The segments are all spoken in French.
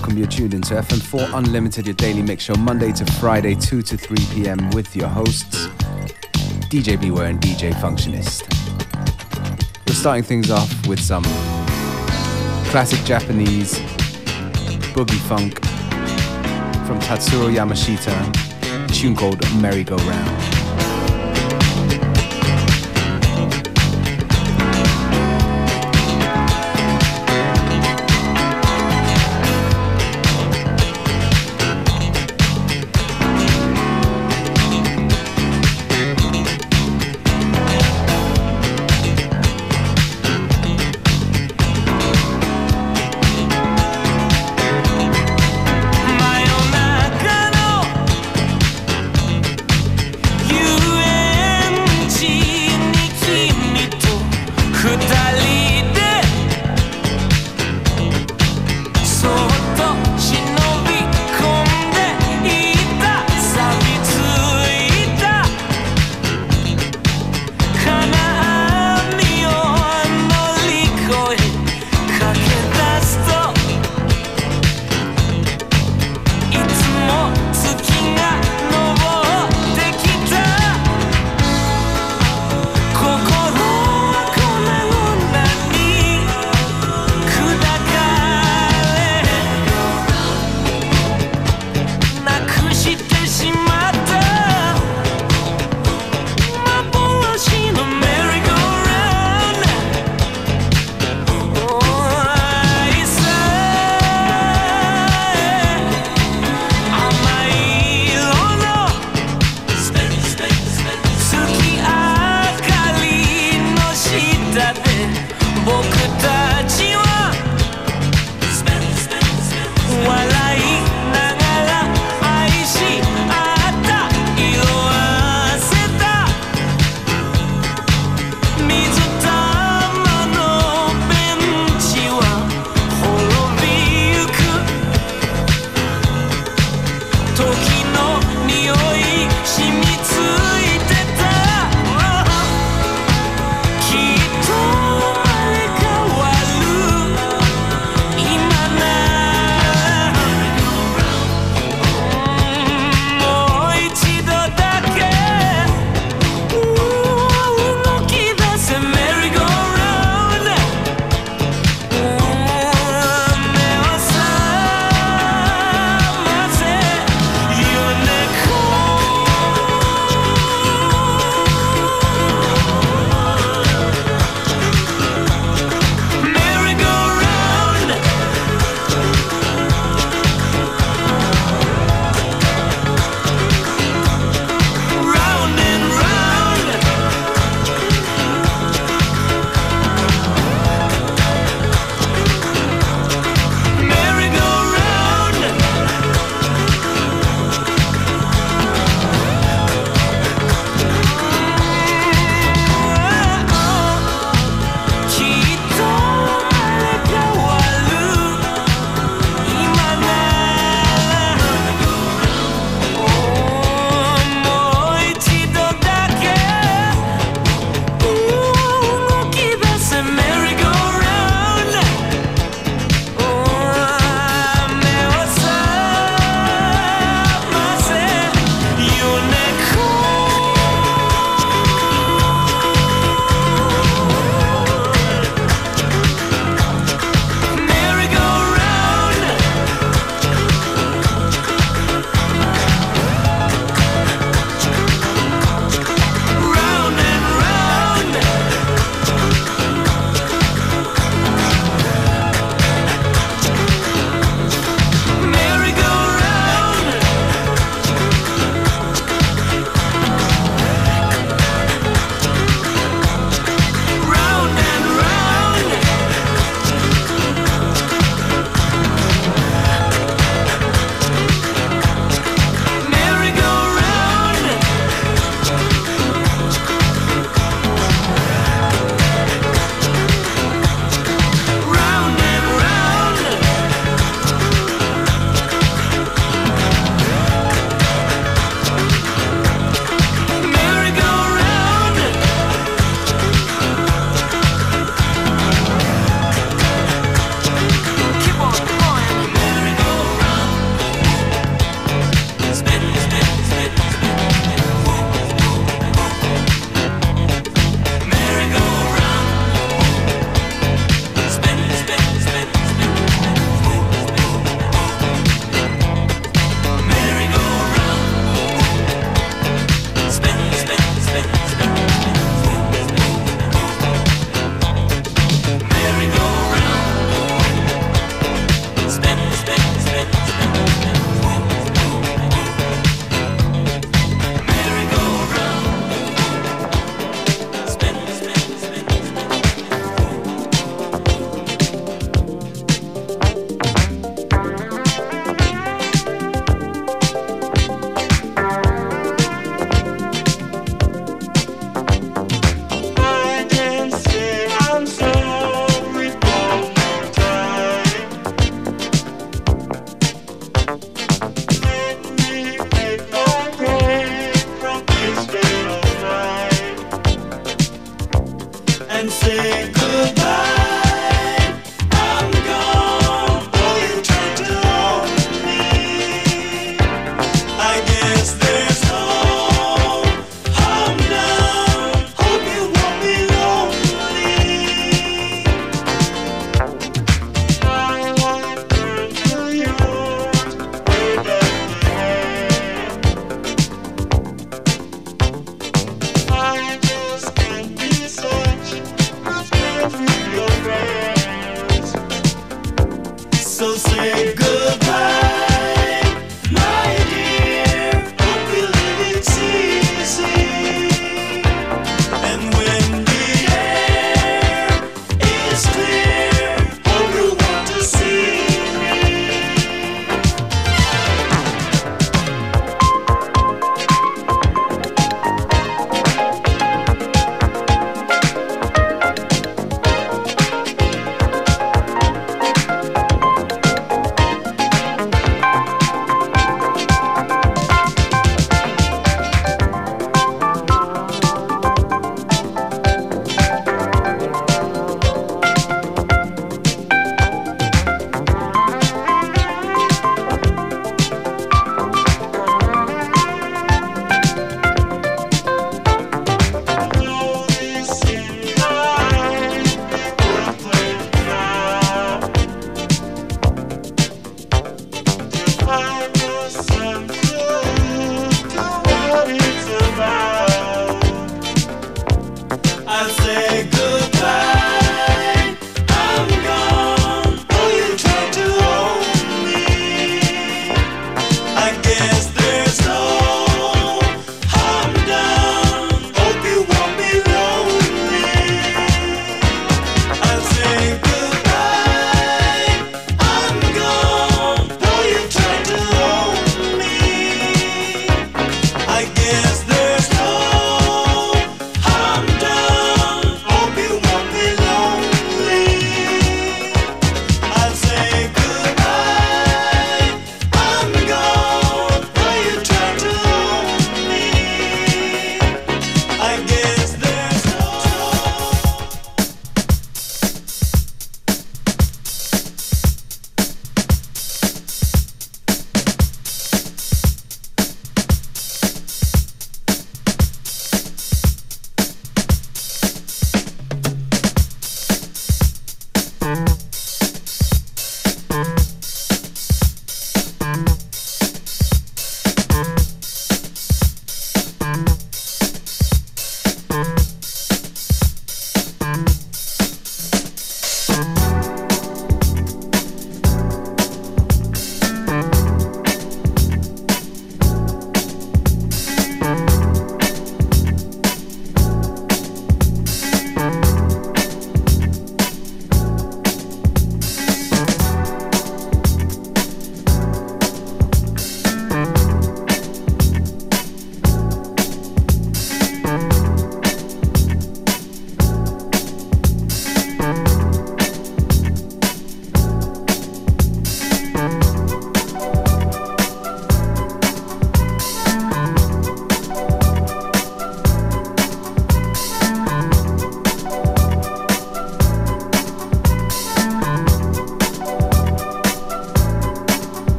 welcome. You're tuned into FM4 Unlimited, your daily mix show, Monday to Friday, 2 to 3 p.m. with your hosts, DJ Beware and DJ Functionist. We're starting things off with some classic Japanese boogie funk from Tatsuro Yamashita, tune called Merry Go Round.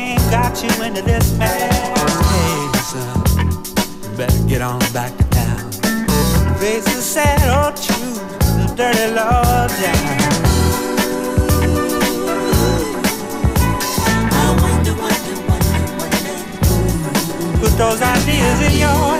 thing got you into this mess. Hey, son, better get on back to town. Raise the saddle, choose the dirty law down. Put those ideas in your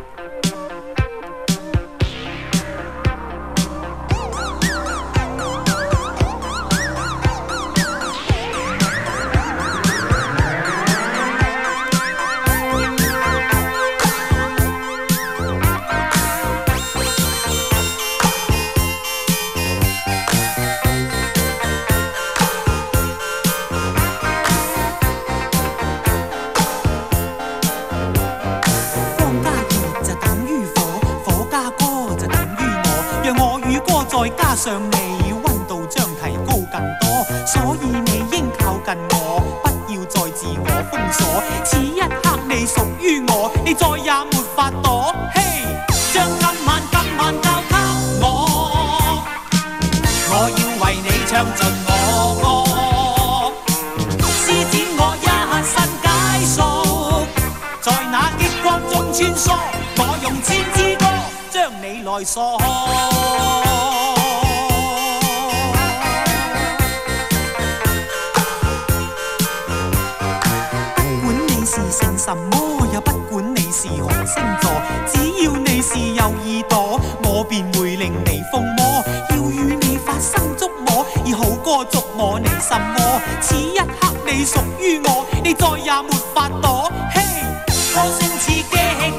此一刻你属于我，你再也没法躲。嘿，我声似激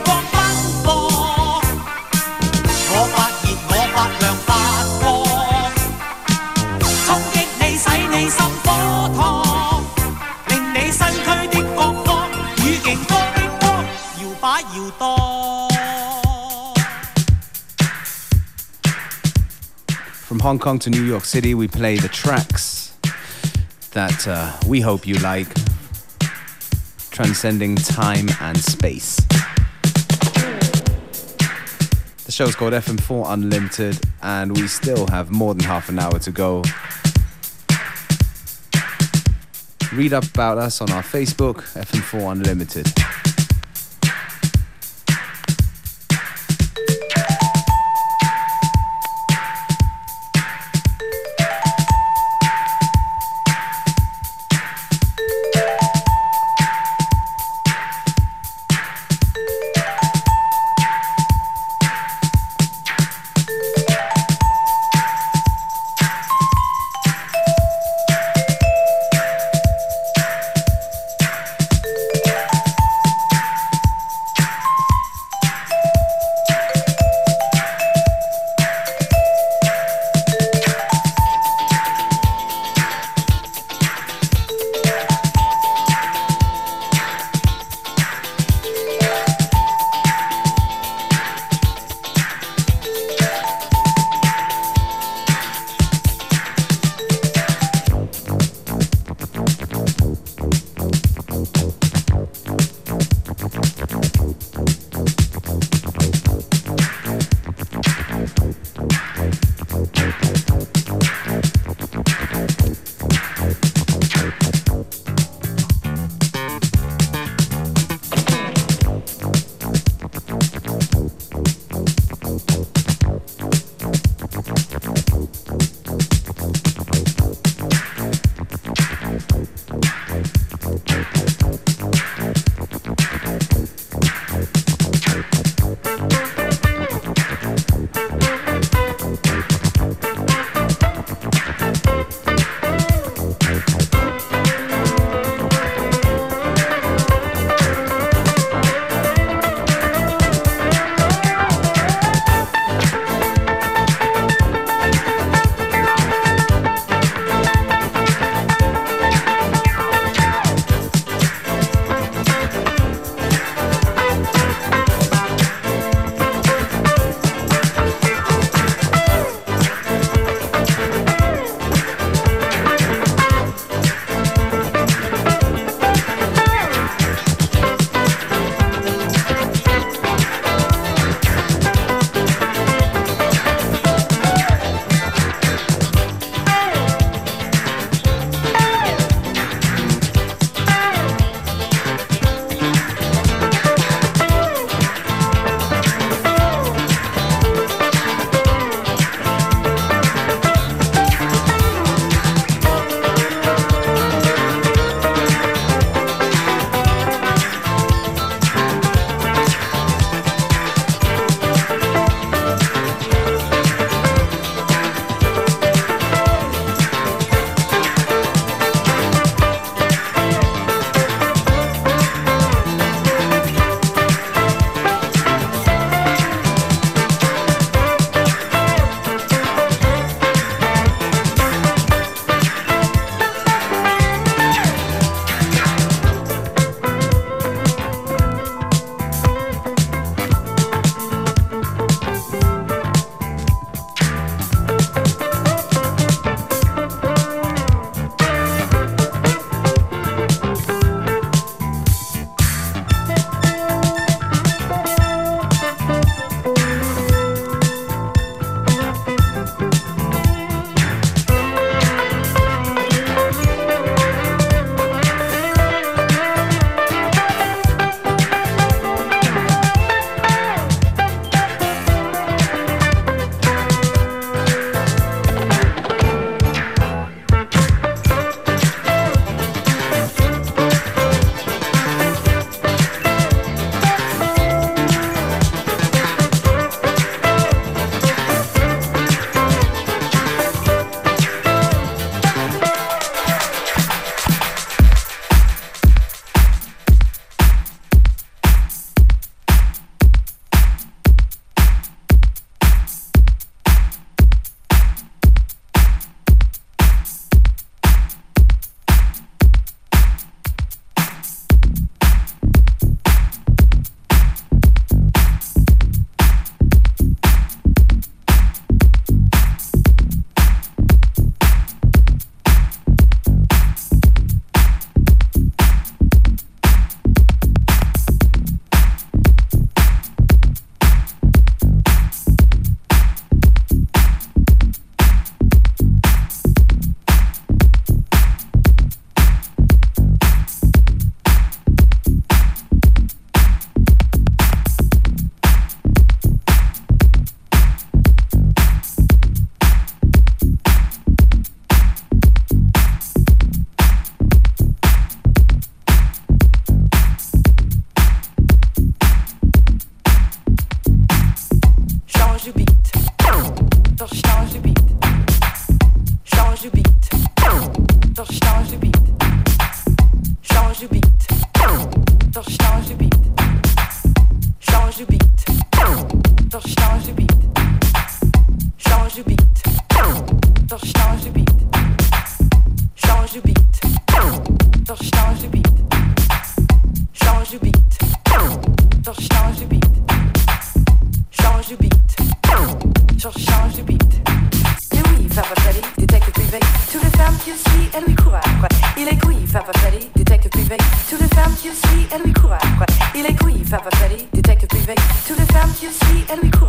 光奔波，我发现我发亮发光，冲击你使你心火烫，令你身躯的各方与劲多的歌摇摆摇荡。From Hong Kong to New York City, we play the tracks. that uh, we hope you like transcending time and space. The show's called FM4 Unlimited, and we still have more than half an hour to go. Read up about us on our Facebook, FM4 Unlimited.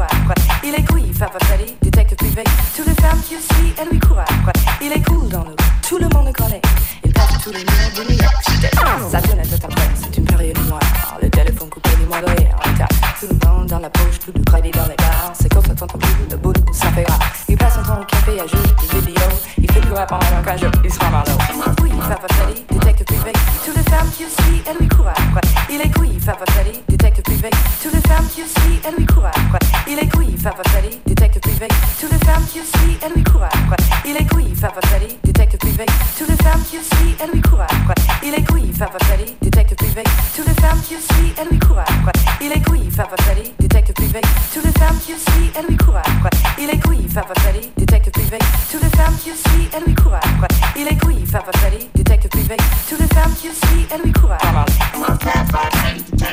Après. Il est oui, Papa Freddy, détective privé. Toutes les femmes qui suit, elles lui courent après. Il est cool dans nous, tout le monde le connaît. Il passe tous les murs de New York City. Sa fenêtre est en c'est une période noire. Le téléphone coupé du mois de rire. Tout le monde dans la poche, tout de crédit dans les bars. C'est comme ça, t'entends plus de boulot, ça fait rare. Il passe son temps au café à jouer des vidéos. Il fait plus rap pendant qu'un jour, il se rend dans l'eau. Oui, Papa Freddy, détective privé. Toutes les femmes qui suit, elles lui courent après. Il est oui, Papa Freddy, détective privé. Toutes les femmes qui suit, elles lui après. Il est oui, Papa Freddy, détective privé. Toutes les femmes qui suit, elles lui après. Il est oui, Papa Freddy, détective privé. Toutes les femmes qui suit, elles lui après. Il est oui, Papa Freddy, détective privé. Toutes les femmes qui suit, elles lui après. Il est oui, Papa Freddy, détective privé. Toutes les femmes qui suit, elles lui après. Il est oui, Papa Freddy, détective privé. Toutes les femmes qui suit, elles lui après. Il est oui, Papa Freddy, détective privé. Toutes les femmes qui suit, elles lui après.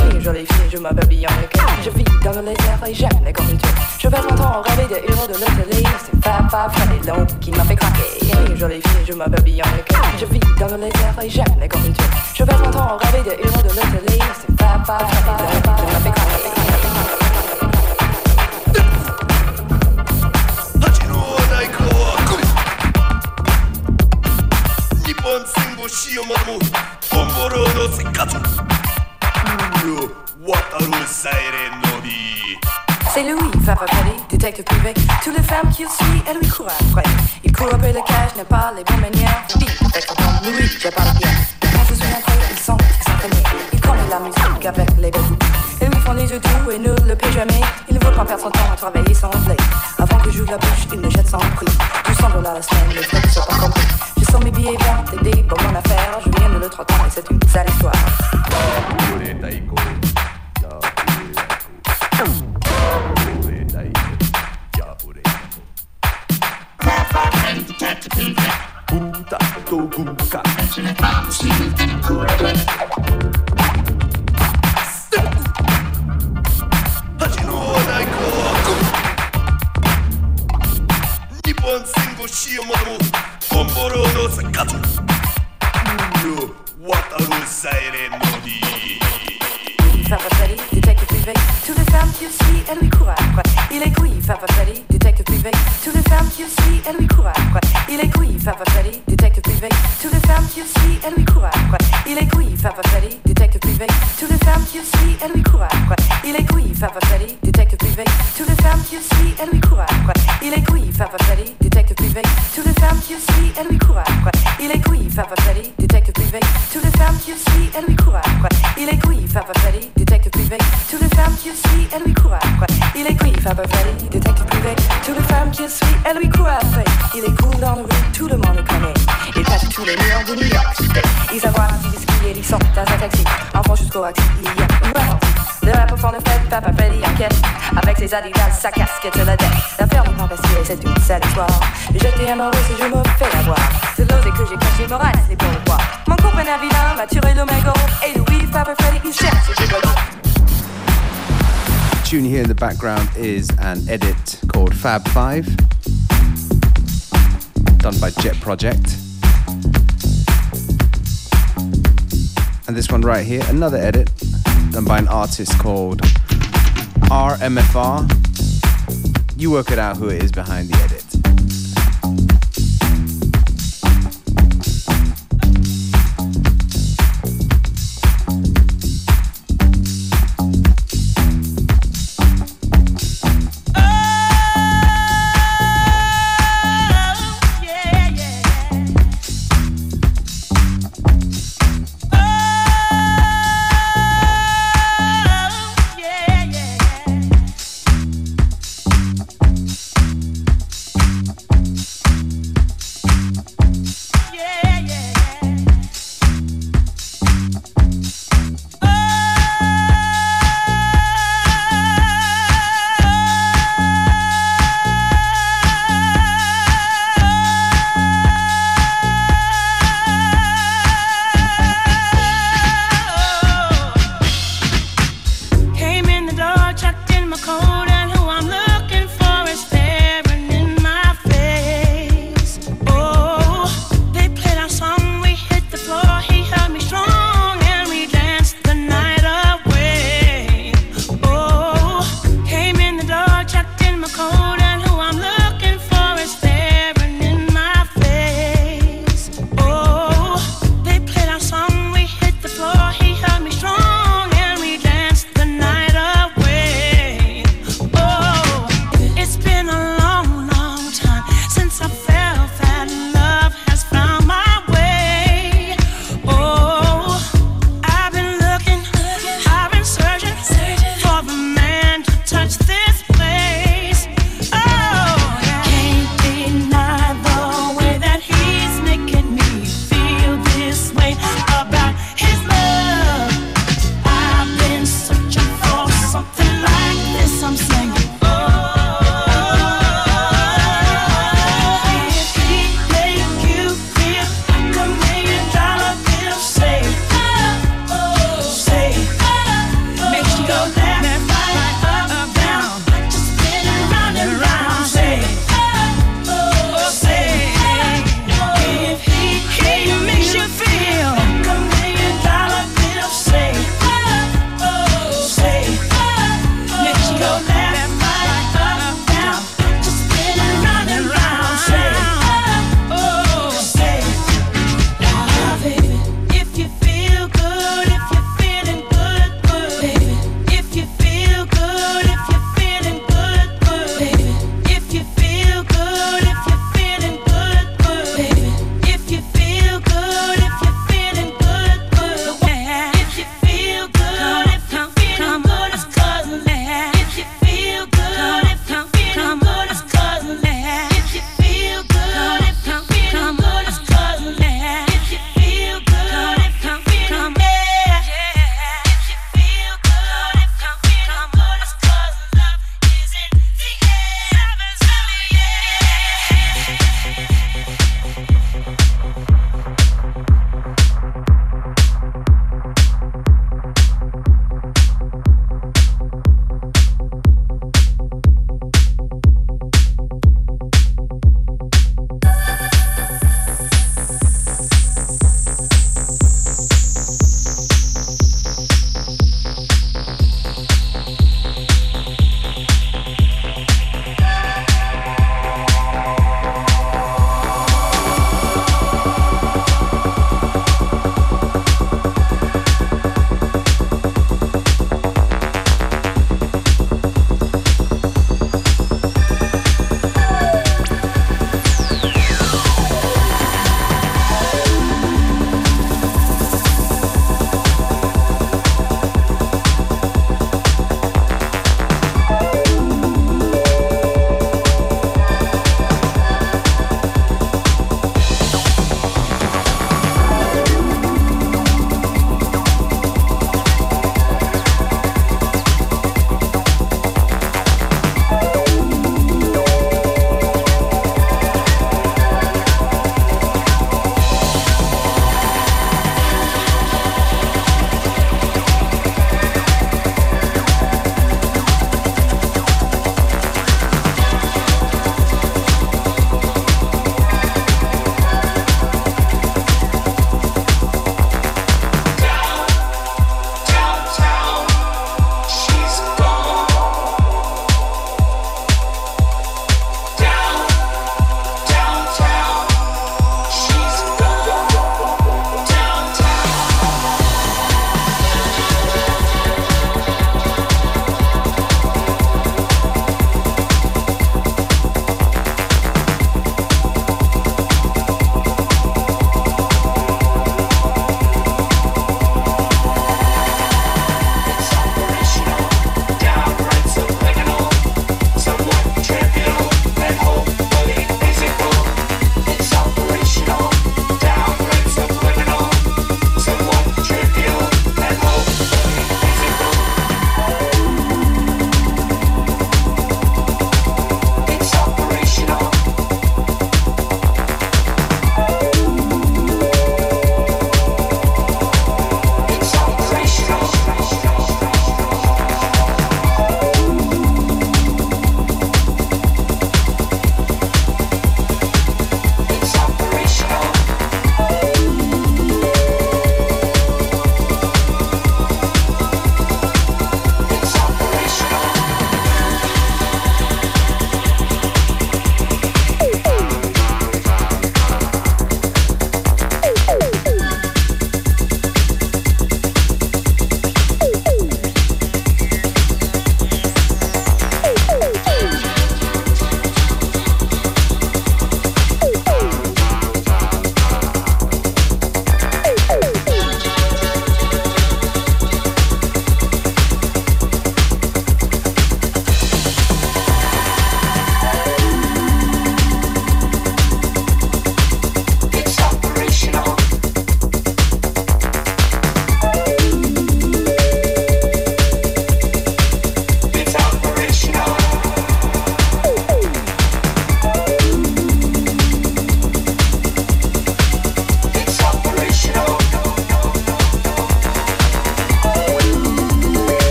fille jolie fille, je m'habille en école. Je vis dans le désert et j'aime les conduites. Je passe mon temps rêver des héros de l'hôtellerie. C'est pas pas Papa Fredo qui m'a fait craquer. Jolie fille, je m'habille en école. Je vis dans le désert et j'aime les conduites. Je passe mon temps rêver des héros de l'hôtellerie. C'est Papa Fredo qui m'a fait craquer. Nippon Sengoshi Yamato Bomboro no Senkatsu what a. C'est Louis, va parler, détective privé. Toutes les femmes qu'il suit, elle lui court après. Il court après le cage, n'a pas les bonnes manières. Je dis, comme Louis, je parle bien. Quand je suis rentré, ils sont extraordinaires. Ils connaissent la musique avec les bébés. Et lui font les yeux doux et ne le paient jamais. Il ne veut pas perdre son temps à travailler sans blé. Avant que j'ouvre la bouche, il me jette sans prix. Tout semble là la semaine, les frères ne sont pas compris sors mes billets verts, t'es pour mon affaire. Je viens de l'autre temps et c'est une sale histoire. Bumboro no a détective privé. Tous les femmes qui aussi, elles lui. Il est couille, détective privé. Toutes les femmes qui suivent, elles lui courent après. Il est couille, Papa Freddy, détective privé. Toutes les femmes qui suivent, elles lui courent après. Il est couille, Papa Freddy, détective privé. Toutes les femmes qui suivent, elles lui courent après. Il est couille, Papa Freddy, détective privé. Toutes les femmes qui suivent, elles lui courent après. Il est couille, Papa Freddy, détective privé. Toutes les femmes qui suivent, elles lui courent après. Il est couille, Papa Freddy, détective privé. Toutes les femmes lui après. Il est privé. Toutes les femmes qui le suivent, elles lui courent après. Il est couille, Papa Freddy, détective privé. Toutes les femmes qui le suivent, elles lui courent après. Il est cool dans le rue, tout le monde le connaît. Il passe tous les murs de New York City. Ils avoir un petit et ils sont dans un taxi. Enfant jusqu'au taxi, il y a une. Le rappeur fond de fête, Papa Freddy enquête. Avec ses adidas, sa casquette sur la tête. L'affaire n'est pas facile, c'est une sale histoire. J'étais amoureux si je me fais avoir. C'est l'osé que j'ai caché, me reste, c'est pour le bois. Mon copain vilain m'a tué le mégot. Et Louis, Papa Freddy, il cherche, c'est du tune you hear in the background is an edit called Fab 5, done by Jet Project. And this one right here, another edit done by an artist called RMFR. You work it out who it is behind the edit.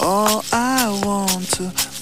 All I want to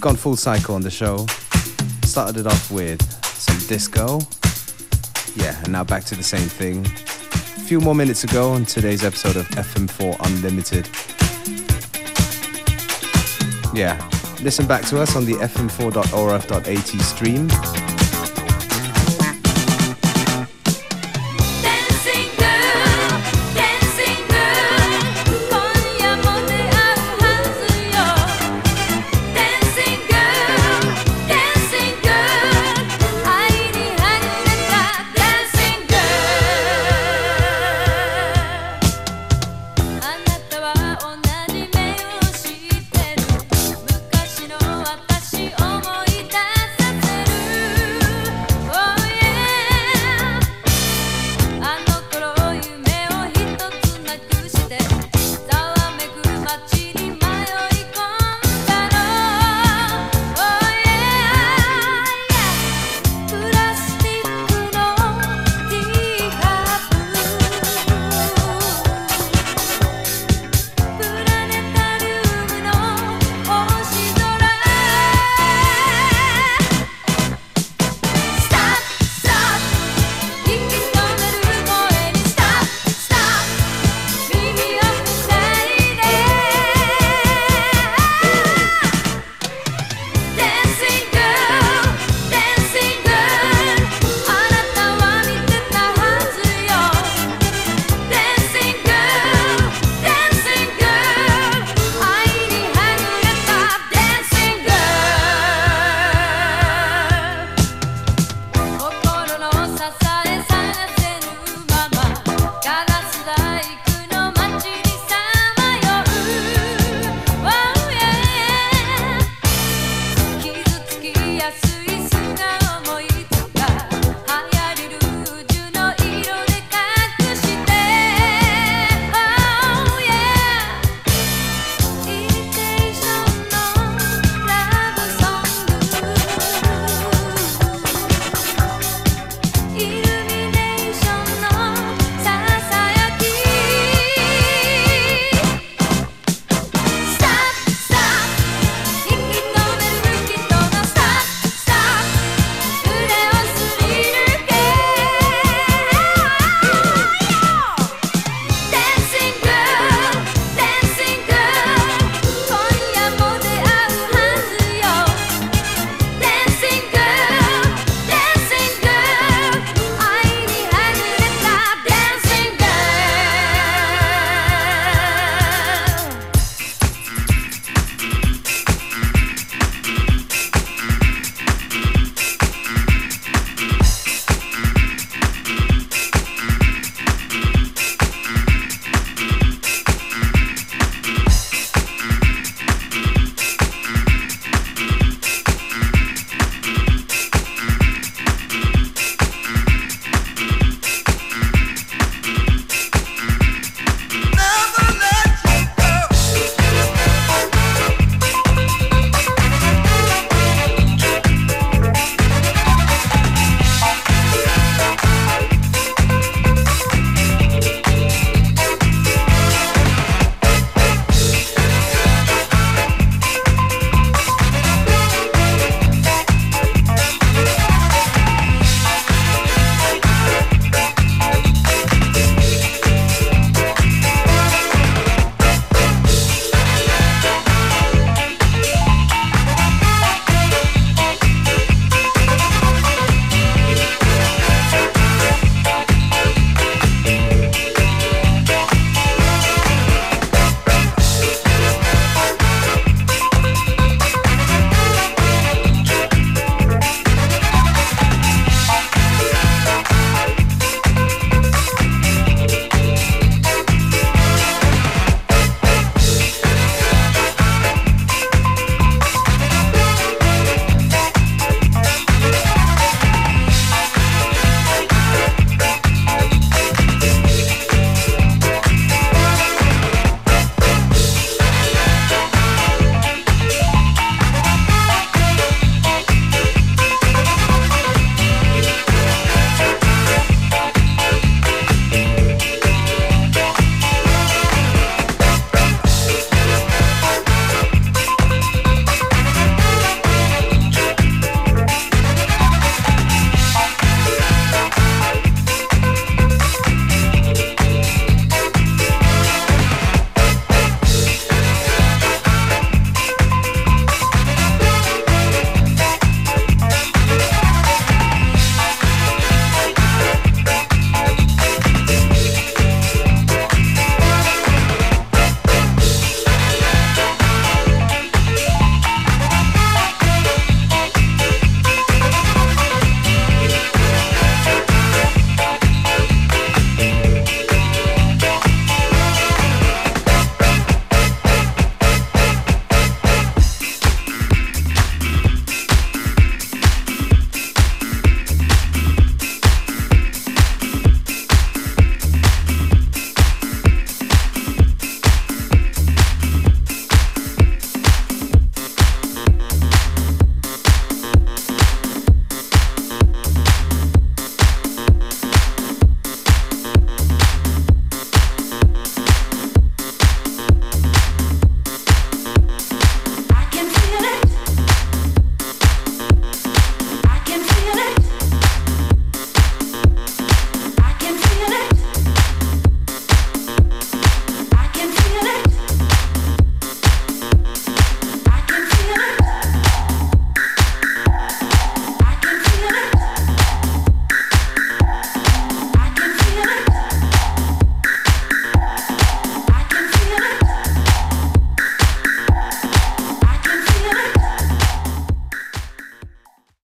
we've gone full cycle on the show. Started it off with some disco. Yeah, and now back to the same thing. A few more minutes ago on today's episode of FM4 Unlimited. Yeah, listen back to us on the fm4.orf.at stream